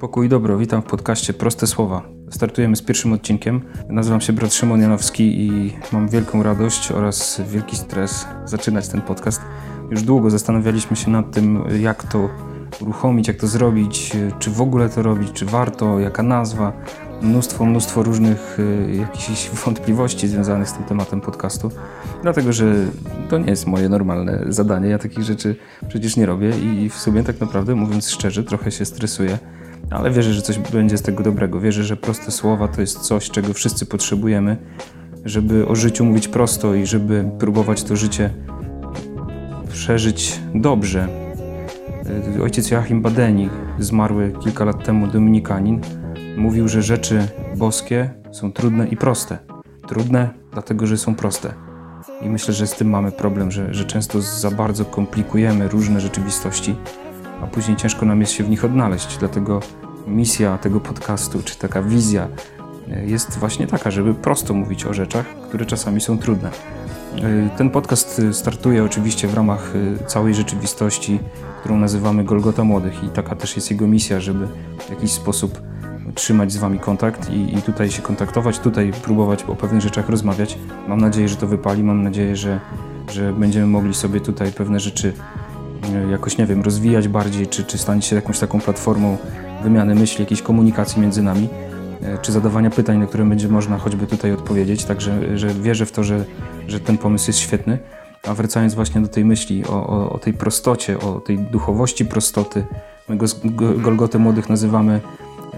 Pokój i dobro, witam w podcaście Proste Słowa. Startujemy z pierwszym odcinkiem. Nazywam się brat Szymon Janowski i mam wielką radość oraz wielki stres zaczynać ten podcast. Już długo zastanawialiśmy się nad tym, jak to uruchomić, jak to zrobić, czy w ogóle to robić, czy warto, jaka nazwa. Mnóstwo, mnóstwo różnych y, jakichś wątpliwości związanych z tym tematem podcastu, dlatego że to nie jest moje normalne zadanie. Ja takich rzeczy przecież nie robię i w sumie tak naprawdę, mówiąc szczerze, trochę się stresuję ale wierzę, że coś będzie z tego dobrego. Wierzę, że proste słowa to jest coś, czego wszyscy potrzebujemy, żeby o życiu mówić prosto i żeby próbować to życie przeżyć dobrze. Ojciec Joachim Badeni, zmarły kilka lat temu dominikanin, mówił, że rzeczy boskie są trudne i proste. Trudne, dlatego że są proste. I myślę, że z tym mamy problem, że, że często za bardzo komplikujemy różne rzeczywistości a później ciężko nam jest się w nich odnaleźć. Dlatego misja tego podcastu, czy taka wizja e, jest właśnie taka, żeby prosto mówić o rzeczach, które czasami są trudne. E, ten podcast startuje oczywiście w ramach e, całej rzeczywistości, którą nazywamy Golgota Młodych i taka też jest jego misja, żeby w jakiś sposób trzymać z Wami kontakt i, i tutaj się kontaktować, tutaj próbować o pewnych rzeczach rozmawiać. Mam nadzieję, że to wypali, mam nadzieję, że, że będziemy mogli sobie tutaj pewne rzeczy E, jakoś, nie wiem, rozwijać bardziej, czy, czy stanie się jakąś taką platformą wymiany myśli, jakiejś komunikacji między nami, e, czy zadawania pytań, na które będzie można choćby tutaj odpowiedzieć. Także że wierzę w to, że, że ten pomysł jest świetny. A wracając właśnie do tej myśli o, o, o tej prostocie, o tej duchowości prostoty, my go Golgotę Młodych nazywamy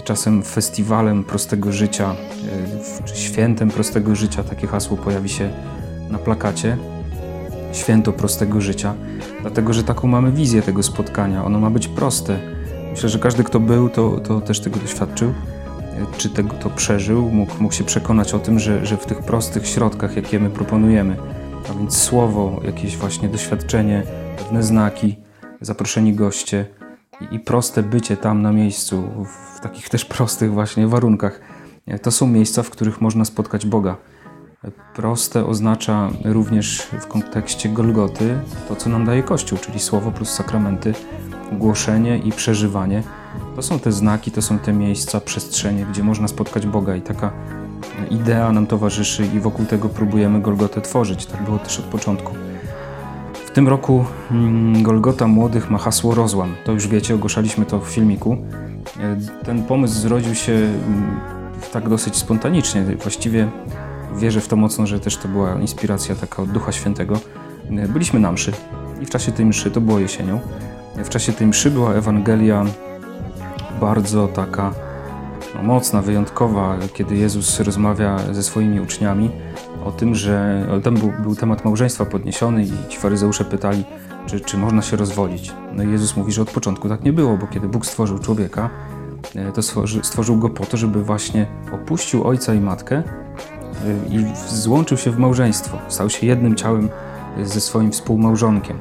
czasem festiwalem prostego życia, e, świętem prostego życia, takie hasło pojawi się na plakacie święto prostego życia, dlatego że taką mamy wizję tego spotkania. Ono ma być proste. Myślę, że każdy, kto był, to, to też tego doświadczył, czy tego to przeżył, mógł, mógł się przekonać o tym, że, że w tych prostych środkach, jakie my proponujemy, a więc słowo, jakieś właśnie doświadczenie, pewne znaki, zaproszeni goście i, i proste bycie tam na miejscu, w takich też prostych właśnie warunkach, to są miejsca, w których można spotkać Boga. Proste oznacza również w kontekście Golgoty to, co nam daje Kościół, czyli słowo plus sakramenty, głoszenie i przeżywanie. To są te znaki, to są te miejsca, przestrzenie, gdzie można spotkać Boga i taka idea nam towarzyszy i wokół tego próbujemy Golgotę tworzyć. Tak było też od początku. W tym roku mm, Golgota Młodych ma hasło rozłam. To już wiecie, ogłaszaliśmy to w filmiku. Ten pomysł zrodził się mm, tak dosyć spontanicznie. Właściwie Wierzę w to mocno, że też to była inspiracja taka od Ducha Świętego. Byliśmy na mszy i w czasie tej mszy, to było jesienią, w czasie tej mszy była Ewangelia bardzo taka no, mocna, wyjątkowa, kiedy Jezus rozmawia ze swoimi uczniami o tym, że tam był, był temat małżeństwa podniesiony i ci faryzeusze pytali, czy, czy można się rozwodzić. No i Jezus mówi, że od początku tak nie było, bo kiedy Bóg stworzył człowieka, e, to stworzy, stworzył go po to, żeby właśnie opuścił ojca i matkę i złączył się w małżeństwo. Stał się jednym ciałem ze swoim współmałżonkiem.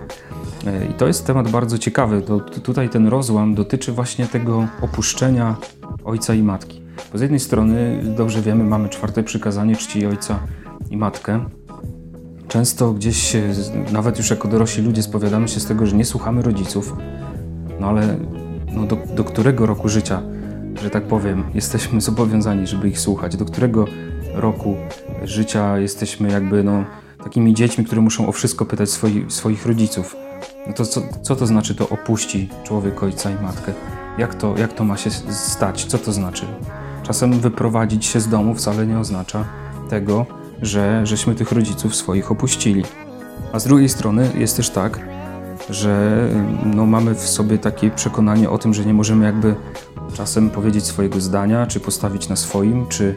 I to jest temat bardzo ciekawy. To, tutaj ten rozłam dotyczy właśnie tego opuszczenia ojca i matki. Bo z jednej strony, dobrze wiemy, mamy czwarte przykazanie czci ojca i matkę. Często gdzieś, nawet już jako dorośli ludzie, spowiadamy się z tego, że nie słuchamy rodziców. No ale no do, do którego roku życia, że tak powiem, jesteśmy zobowiązani, żeby ich słuchać? Do którego roku życia jesteśmy jakby no, takimi dziećmi, które muszą o wszystko pytać swoi, swoich rodziców. No to co, co to znaczy to opuści człowiek ojca i matkę? Jak to, jak to ma się stać? Co to znaczy? Czasem wyprowadzić się z domu wcale nie oznacza tego, że żeśmy tych rodziców swoich opuścili. A z drugiej strony jest też tak, że no, mamy w sobie takie przekonanie o tym, że nie możemy jakby czasem powiedzieć swojego zdania, czy postawić na swoim, czy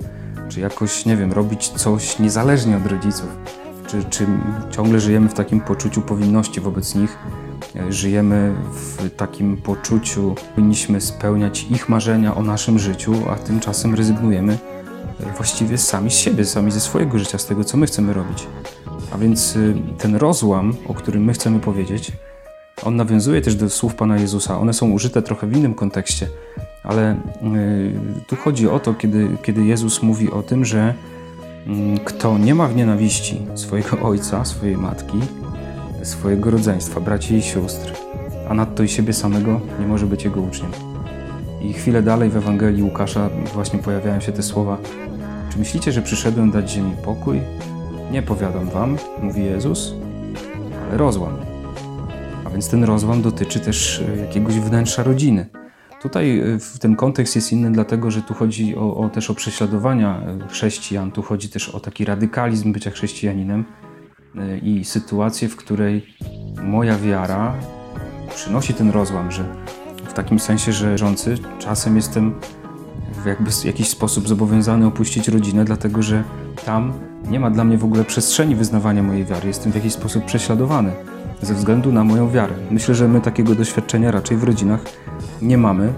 czy jakoś, nie wiem, robić coś niezależnie od rodziców, czy, czy ciągle żyjemy w takim poczuciu powinności wobec nich, e, żyjemy w takim poczuciu, powinniśmy spełniać ich marzenia o naszym życiu, a tymczasem rezygnujemy e, właściwie sami z siebie, sami ze swojego życia, z tego, co my chcemy robić. A więc y, ten rozłam, o którym my chcemy powiedzieć, on nawiązuje też do słów Pana Jezusa. One są użyte trochę w innym kontekście, ale tu chodzi o to, kiedy, kiedy Jezus mówi o tym, że kto nie ma w nienawiści swojego ojca, swojej matki, swojego rodzeństwa, braci i sióstr, a nadto i siebie samego, nie może być jego uczniem. I chwilę dalej w Ewangelii Łukasza właśnie pojawiają się te słowa: Czy myślicie, że przyszedłem dać ziemi pokój? Nie powiadam wam, mówi Jezus, ale rozłam. A więc ten rozłam dotyczy też e, jakiegoś wnętrza rodziny. Tutaj e, ten kontekst jest inny, dlatego że tu chodzi o, o, też o prześladowania e, chrześcijan, tu chodzi też o taki radykalizm bycia chrześcijaninem i sytuację, w której moja wiara przynosi ten rozłam, że w takim sensie, że rządzy czasem jestem w jakby jakiś sposób zobowiązany opuścić rodzinę, dlatego że tam nie ma dla mnie w ogóle przestrzeni wyznawania mojej wiary. Jestem w jakiś sposób prześladowany ze względu na moją wiarę. Myślę, że my takiego doświadczenia raczej w rodzinach nie mamy.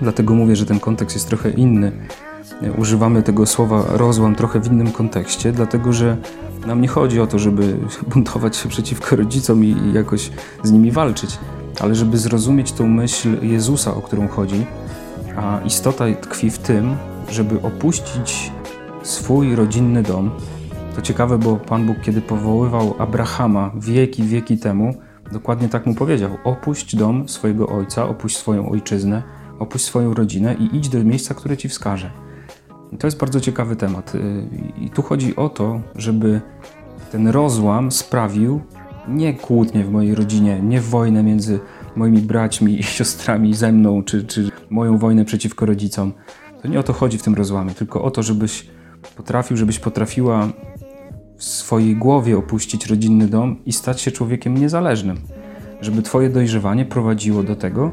Dlatego mówię, że ten kontekst jest trochę inny. Używamy tego słowa rozłam trochę w innym kontekście, dlatego że nam nie chodzi o to, żeby buntować się przeciwko rodzicom i jakoś z nimi walczyć, ale żeby zrozumieć tą myśl Jezusa, o którą chodzi. A istota tkwi w tym, żeby opuścić swój rodzinny dom. To ciekawe, bo Pan Bóg, kiedy powoływał Abrahama wieki, wieki temu, dokładnie tak mu powiedział: Opuść dom swojego ojca, opuść swoją ojczyznę, opuść swoją rodzinę i idź do miejsca, które ci wskaże. To jest bardzo ciekawy temat. Y, I tu chodzi o to, żeby ten rozłam sprawił nie kłótnie w mojej rodzinie, nie wojnę między moimi braćmi i siostrami ze mną, czy, czy moją wojnę przeciwko rodzicom. To nie o to chodzi w tym rozłamie, tylko o to, żebyś potrafił, żebyś potrafiła swojej głowie opuścić rodzinny dom i stać się człowiekiem niezależnym. Żeby Twoje dojrzewanie prowadziło do tego,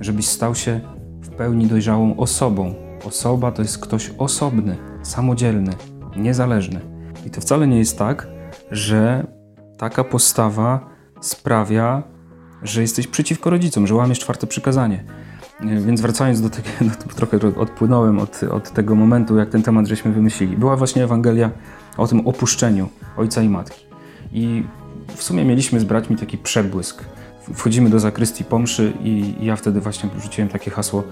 żebyś stał się w pełni dojrzałą osobą. Osoba to jest ktoś osobny, samodzielny, niezależny. I to wcale nie jest tak, że taka postawa sprawia, że jesteś przeciwko rodzicom, że łamiesz czwarte przykazanie. Więc wracając do tego, no trochę odpłynąłem od, od tego momentu, jak ten temat żeśmy wymyślili. Była właśnie Ewangelia o tym opuszczeniu ojca i matki. I w sumie mieliśmy z braćmi taki przebłysk. Wchodzimy do zakrystii pomszy i ja wtedy właśnie rzuciłem takie hasło,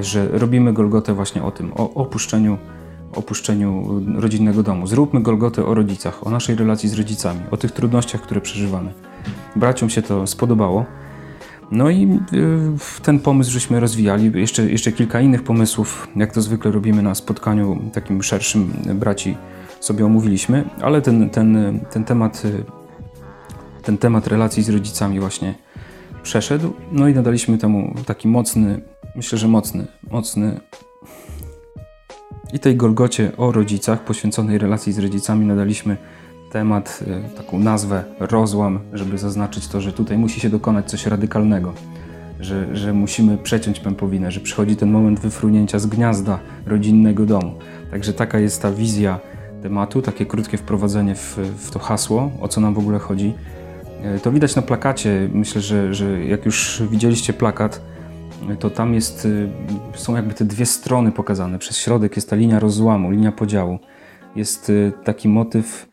że robimy Golgotę właśnie o tym, o opuszczeniu, opuszczeniu rodzinnego domu. Zróbmy Golgotę o rodzicach, o naszej relacji z rodzicami, o tych trudnościach, które przeżywamy. Braciom się to spodobało. No i y, ten pomysł żeśmy rozwijali. Jeszcze, jeszcze kilka innych pomysłów, jak to zwykle robimy na spotkaniu takim szerszym braci sobie omówiliśmy, ale ten, ten, ten temat y, ten temat relacji z rodzicami właśnie przeszedł. No i nadaliśmy temu taki mocny, myślę, że mocny, mocny i tej Golgocie o rodzicach, poświęconej relacji z rodzicami nadaliśmy temat, y, taką nazwę rozłam, żeby zaznaczyć to, że tutaj musi się dokonać coś radykalnego, że, że musimy przeciąć pępowinę, że przychodzi ten moment wyfrunięcia z gniazda rodzinnego domu. Także taka jest ta wizja tematu, takie krótkie wprowadzenie w, w to hasło, o co nam w ogóle chodzi. Y, to widać na plakacie. Myślę, że, że jak już widzieliście plakat, y, to tam jest, są jakby te dwie strony pokazane. Przez środek jest ta linia rozłamu, linia podziału. Jest taki motyw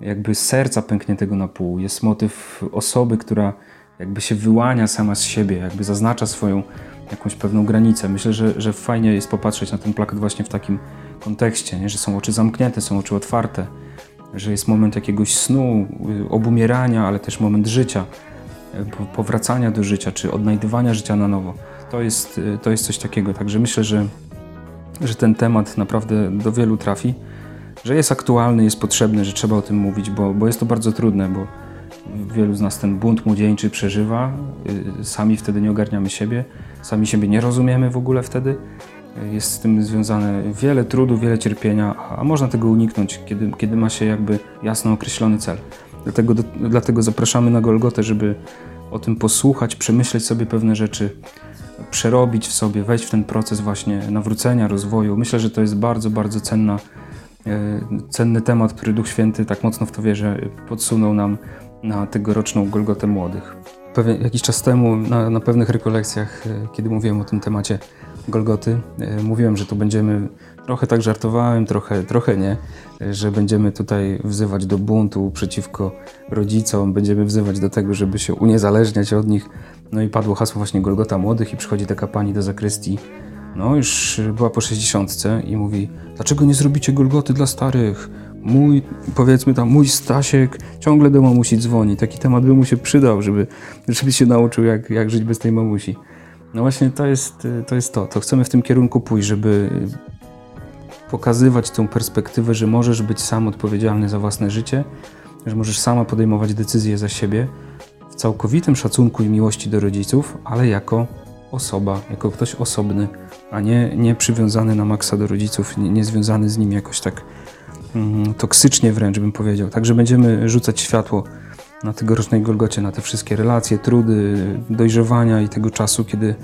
jakby serca pękniętego na pół. Jest motyw osoby, która jakby się wyłania sama z siebie, jakby zaznacza swoją jakąś pewną granicę. Myślę, że, że fajnie jest popatrzeć na ten plakat właśnie w takim kontekście, nie? że są oczy zamknięte, są oczy otwarte, że jest moment jakiegoś snu, obumierania, ale też moment życia, y, powracania do życia, czy odnajdywania życia na nowo. To jest, y, to jest coś takiego. Także myślę, że, że ten temat naprawdę do wielu trafi że jest aktualny, jest potrzebny, że trzeba o tym mówić, bo, bo jest to bardzo trudne, bo wielu z nas ten bunt młodzieńczy przeżywa, y, sami wtedy nie ogarniamy siebie, sami siebie nie rozumiemy w ogóle wtedy. Jest z tym związane wiele trudu, wiele cierpienia, a można tego uniknąć, kiedy, kiedy ma się jakby jasno określony cel. Dlatego, do, dlatego zapraszamy na Golgotę, żeby o tym posłuchać, przemyśleć sobie pewne rzeczy, przerobić w sobie, wejść w ten proces właśnie nawrócenia, rozwoju. Myślę, że to jest bardzo, bardzo cenna E, cenny temat, który Duch Święty tak mocno w to wierzę podsunął nam na tegoroczną Golgotę Młodych. Pewien, jakiś czas temu na, na pewnych rekolekcjach, e, kiedy mówiłem o tym temacie Golgoty, e, mówiłem, że tu będziemy, trochę tak żartowałem, trochę, trochę nie, że będziemy tutaj wzywać do buntu przeciwko rodzicom, będziemy wzywać do tego, żeby się uniezależniać od nich. No i padło hasło właśnie Golgota Młodych i przychodzi taka pani do zakrystii no, już była po 60 i mówi, dlaczego nie zrobicie Golgoty dla starych? Mój, powiedzmy tam, mój Stasiek ciągle do mamusi dzwoni. Taki temat by mu się przydał, żeby, żeby się nauczył, jak, jak żyć bez tej mamusi. No właśnie to jest, to jest to. To chcemy w tym kierunku pójść, żeby pokazywać tą perspektywę, że możesz być sam odpowiedzialny za własne życie, że możesz sama podejmować decyzje za siebie w całkowitym szacunku i miłości do rodziców, ale jako osoba, jako ktoś osobny, a nie, nie przywiązany na maksa do rodziców, nie, nie związany z nimi jakoś tak mm, toksycznie wręcz bym powiedział. Także będziemy rzucać światło na tegorocznej Golgocie, na te wszystkie relacje, trudy, dojrzewania i tego czasu, kiedy,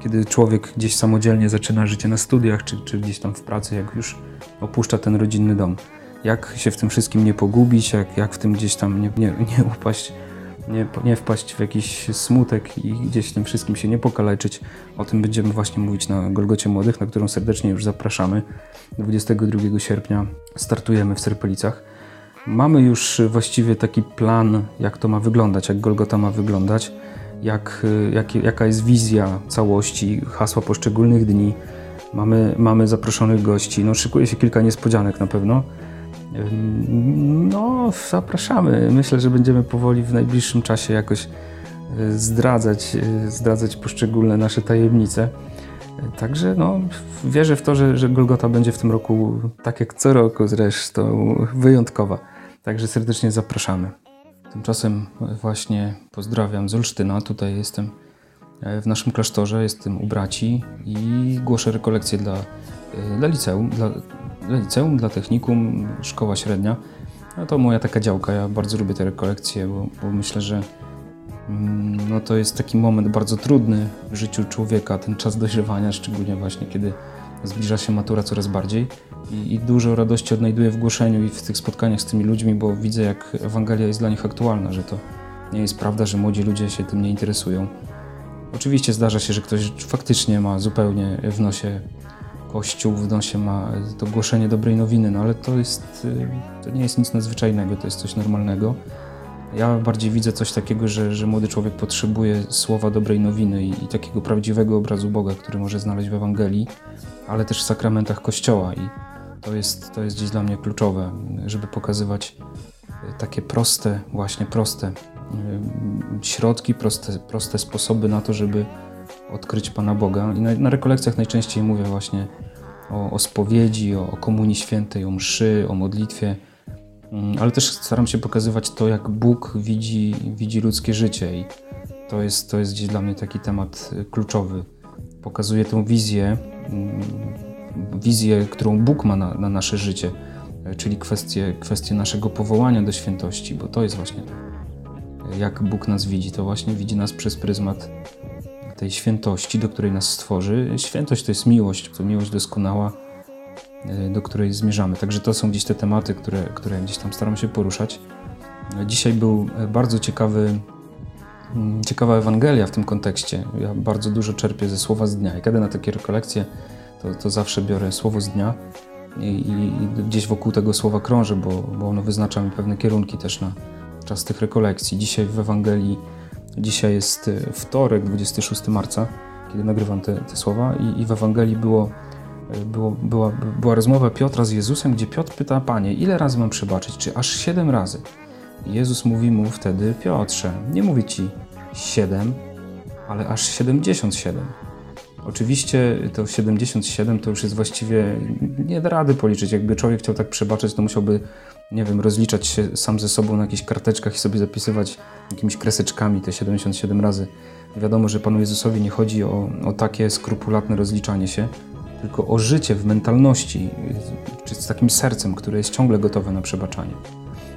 kiedy człowiek gdzieś samodzielnie zaczyna życie na studiach, czy, czy gdzieś tam w pracy, jak już opuszcza ten rodzinny dom. Jak się w tym wszystkim nie pogubić, jak, jak w tym gdzieś tam nie, nie, nie upaść, nie, nie wpaść w jakiś smutek i gdzieś tym wszystkim się nie pokaleczyć. O tym będziemy właśnie mówić na Golgocie Młodych, na którą serdecznie już zapraszamy. 22 sierpnia startujemy w Serpelicach. Mamy już właściwie taki plan, jak to ma wyglądać, jak Golgota ma wyglądać, jak, jak, jaka jest wizja całości, hasła poszczególnych dni. Mamy, mamy zaproszonych gości. No, szykuje się kilka niespodzianek na pewno. No, zapraszamy. Myślę, że będziemy powoli w najbliższym czasie jakoś e, zdradzać, e, zdradzać poszczególne nasze tajemnice. Także no, wierzę w to, że, że Golgota będzie w tym roku, tak jak co roku zresztą, wyjątkowa. Także serdecznie zapraszamy. Tymczasem właśnie pozdrawiam z Olsztyna. Tutaj jestem e, w naszym klasztorze, jestem u braci i głoszę rekolekcje dla, dla liceum, dla dla liceum, dla technikum, szkoła średnia. No to moja taka działka. Ja bardzo lubię te rekolekcje, bo, bo myślę, że mm, no to jest taki moment bardzo trudny w życiu człowieka, ten czas dojrzewania, szczególnie właśnie kiedy zbliża się matura coraz bardziej. I, I, dużo radości odnajduję w głoszeniu i w tych spotkaniach z tymi ludźmi, bo widzę, jak Ewangelia jest dla nich aktualna, że to nie jest prawda, że młodzi ludzie się tym nie interesują. Oczywiście zdarza się, że ktoś faktycznie ma zupełnie w nosie Kościół w nosie ma to głoszenie dobrej nowiny, no ale to jest, y, to nie jest nic nadzwyczajnego, to jest coś normalnego. Ja bardziej widzę coś takiego, że, że młody człowiek potrzebuje słowa dobrej nowiny i, i takiego prawdziwego obrazu Boga, który może znaleźć w Ewangelii, ale też w sakramentach Kościoła i to jest, to jest gdzieś dla mnie kluczowe, żeby pokazywać y, takie proste, właśnie proste y, środki, proste, proste sposoby na to, żeby odkryć Pana Boga. I na, na rekolekcjach najczęściej mówię właśnie o, o spowiedzi, o, o komunii świętej, o mszy, o modlitwie, mm, ale też staram się pokazywać to, jak Bóg widzi, widzi ludzkie życie i to jest, to jest gdzieś dla mnie taki temat y, kluczowy. Pokazuje tę wizję, mm, wizję, którą Bóg ma na, na nasze życie, y, czyli kwestię, kwestię naszego powołania do świętości, bo to jest właśnie. Jak Bóg nas widzi, to właśnie widzi nas przez pryzmat tej świętości, do której nas stworzy. Świętość to jest miłość, to miłość doskonała, e, do której zmierzamy. Także to są gdzieś te tematy, które, które gdzieś tam staram się poruszać. Dzisiaj był e, bardzo ciekawy, mm, ciekawa Ewangelia w tym kontekście. Ja bardzo dużo czerpię ze słowa z dnia. Jak jadę na takie rekolekcje, to, to zawsze biorę słowo z dnia i, i, gdzieś wokół tego słowa krążę, bo, bo ono wyznacza mi pewne kierunki też na czas tych rekolekcji. Dzisiaj w Ewangelii Dzisiaj jest e, wtorek, 26 marca, kiedy nagrywam te, te słowa i, i w Ewangelii było, e, było, była, była rozmowa Piotra z Jezusem, gdzie Piotr pyta, Panie, ile razy mam przebaczyć? Czy aż siedem razy? Jezus mówi mu wtedy, Piotrze, nie mówi Ci siedem, ale aż 77. Oczywiście to 77 to już jest właściwie nie da rady policzyć. Jakby człowiek chciał tak przebaczyć, to musiałby nie wiem, rozliczać się sam ze sobą na jakichś karteczkach i sobie zapisywać jakimiś kreseczkami te 77 razy. Wiadomo, że Panu Jezusowi nie chodzi o, o takie skrupulatne rozliczanie się, tylko o życie w mentalności, czy z takim sercem, które jest ciągle gotowe na przebaczanie.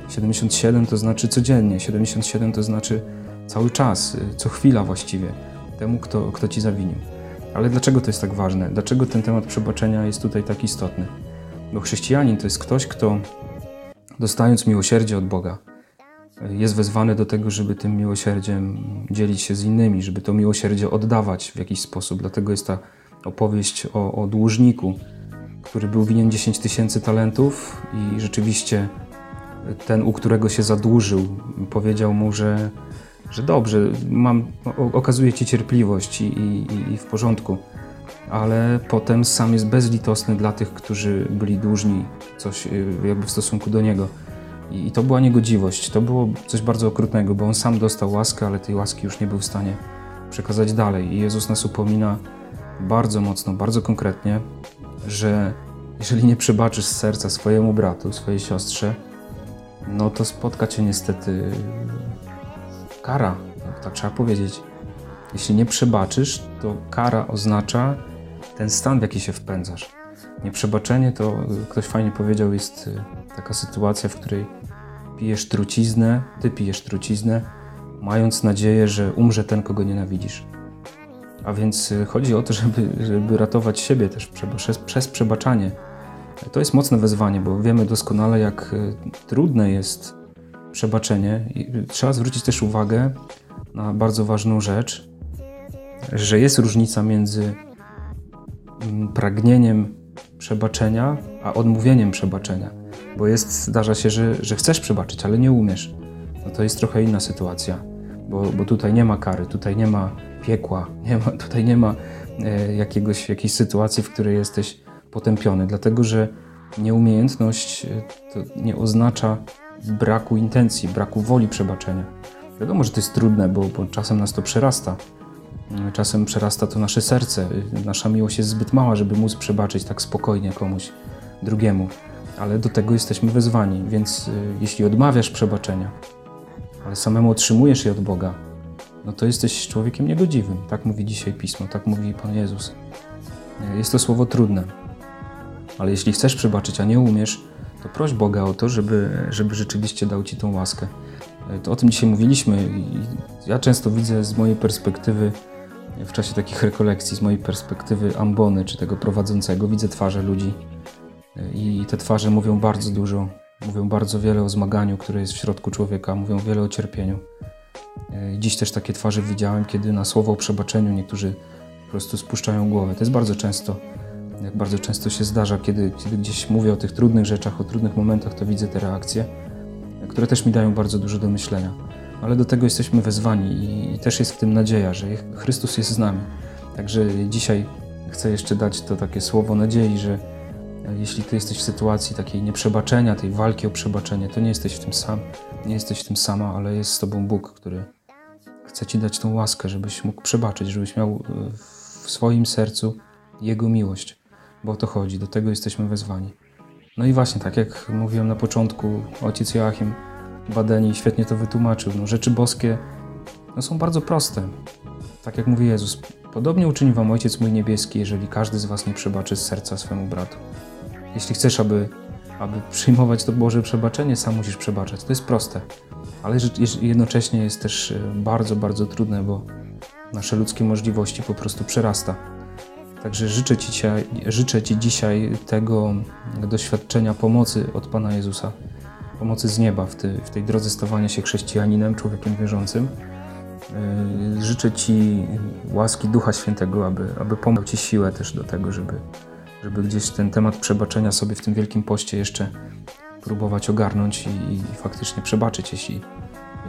77 to znaczy codziennie, 77 to znaczy cały czas, co chwila właściwie, temu, kto, kto ci zawinił. Ale dlaczego to jest tak ważne? Dlaczego ten temat przebaczenia jest tutaj tak istotny? Bo chrześcijanin to jest ktoś, kto dostając miłosierdzie od Boga, jest wezwany do tego, żeby tym miłosierdziem dzielić się z innymi, żeby to miłosierdzie oddawać w jakiś sposób. Dlatego jest ta opowieść o, o dłużniku, który był winien 10 tysięcy talentów i rzeczywiście ten, u którego się zadłużył, powiedział mu, że, że dobrze, mam, okazuję ci cierpliwość i, i, i w porządku, ale potem sam jest bezlitosny dla tych, którzy byli dłużni coś y, jakby w stosunku do niego. I, I, to była niegodziwość, to było coś bardzo okrutnego, bo on sam dostał łaskę, ale tej łaski już nie był w stanie przekazać dalej. I Jezus nas upomina bardzo mocno, bardzo konkretnie, że jeżeli nie przebaczysz z serca swojemu bratu, swojej siostrze, no to spotka cię niestety kara, tak trzeba powiedzieć. Jeśli nie przebaczysz, to kara oznacza ten stan, w jaki się wpędzasz. Nieprzebaczenie to, ktoś fajnie powiedział, jest y, taka sytuacja, w której pijesz truciznę, ty pijesz truciznę, mając nadzieję, że umrze ten, kogo nienawidzisz. A więc y, chodzi o to, żeby, żeby ratować siebie też przez, przez przebaczanie. To jest mocne wezwanie, bo wiemy doskonale, jak y, trudne jest przebaczenie. I trzeba zwrócić też uwagę na bardzo ważną rzecz, że jest różnica między mm, pragnieniem przebaczenia, a odmówieniem przebaczenia. Bo jest, zdarza się, że, że chcesz przebaczyć, ale nie umiesz. No to jest trochę inna sytuacja, bo, bo tutaj nie ma kary, tutaj nie ma piekła, nie ma, tutaj nie ma e, jakiegoś, jakiejś sytuacji, w której jesteś potępiony, dlatego że nieumiejętność e, to nie oznacza braku intencji, braku woli przebaczenia. Wiadomo, że to jest trudne, bo, bo czasem nas to przerasta. Czasem przerasta to nasze serce. Nasza miłość jest zbyt mała, żeby móc przebaczyć tak spokojnie komuś drugiemu. Ale do tego jesteśmy wezwani, więc y, jeśli odmawiasz przebaczenia, ale samemu otrzymujesz je od Boga, no to jesteś człowiekiem niegodziwym. Tak mówi dzisiaj Pismo, tak mówi Pan Jezus. Jest to słowo trudne, ale jeśli chcesz przebaczyć, a nie umiesz, to proś Boga o to, żeby, żeby rzeczywiście dał Ci tą łaskę. To o tym dzisiaj mówiliśmy i ja często widzę z mojej perspektywy, w czasie takich rekolekcji, z mojej perspektywy ambony, czy tego prowadzącego, widzę twarze ludzi i te twarze mówią bardzo dużo, mówią bardzo wiele o zmaganiu, które jest w środku człowieka, mówią wiele o cierpieniu. Dziś też takie twarze widziałem, kiedy na słowo o przebaczeniu niektórzy po prostu spuszczają głowę. To jest bardzo często, jak bardzo często się zdarza, kiedy, kiedy gdzieś mówię o tych trudnych rzeczach, o trudnych momentach, to widzę te reakcje, które też mi dają bardzo dużo do myślenia. Ale do tego jesteśmy wezwani i, i też jest w tym nadzieja, że Chrystus jest z nami. Także dzisiaj chcę jeszcze dać to takie słowo nadziei, że jeśli ty jesteś w sytuacji takiej nieprzebaczenia, tej walki o przebaczenie, to nie jesteś w tym sam, nie jesteś w tym sama, ale jest z tobą Bóg, który chce ci dać tą łaskę, żebyś mógł przebaczyć, żebyś miał e, w swoim sercu Jego miłość, bo o to chodzi, do tego jesteśmy wezwani. No i właśnie, tak jak mówiłem na początku, ojciec Joachim Badeni świetnie to wytłumaczył. No, rzeczy boskie no, są bardzo proste. Tak jak mówi Jezus, podobnie uczyni wam Ojciec mój niebieski, jeżeli każdy z was nie przebaczy z serca swemu bratu. Jeśli chcesz, aby, aby przyjmować to Boże przebaczenie, sam musisz przebaczać. To jest proste, ale jednocześnie jest też e, bardzo, bardzo trudne, bo nasze ludzkie możliwości po prostu przerasta. Także życzę Ci, dzisiaj, życzę Ci dzisiaj tego doświadczenia pomocy od Pana Jezusa, pomocy z nieba w, ty, w tej drodze stawania się chrześcijaninem, człowiekiem wierzącym. E, życzę Ci łaski Ducha Świętego, aby, aby pomóc Ci siłę też do tego, żeby żeby gdzieś ten temat przebaczenia sobie w tym Wielkim Poście jeszcze próbować ogarnąć i, i faktycznie przebaczyć, jeśli,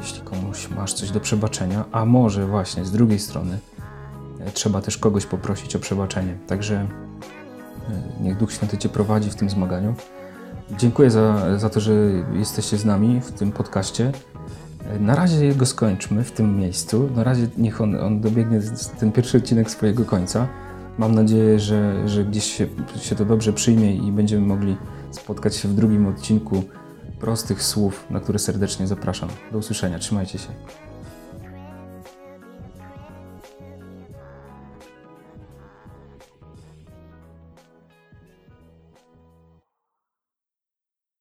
jeśli komuś masz coś do przebaczenia, a może właśnie z drugiej strony trzeba też kogoś poprosić o przebaczenie. Także e, niech Duch Święty Cię prowadzi w tym zmaganiu. Dziękuję za, za to, że jesteście z nami w tym podcaście. Na razie go skończmy w tym miejscu. Na razie niech on, on dobiegnie ten pierwszy odcinek swojego końca. Mam nadzieję, że, że gdzieś się, się to dobrze przyjmie i będziemy mogli spotkać się w drugim odcinku prostych słów, na które serdecznie zapraszam. Do usłyszenia, trzymajcie się.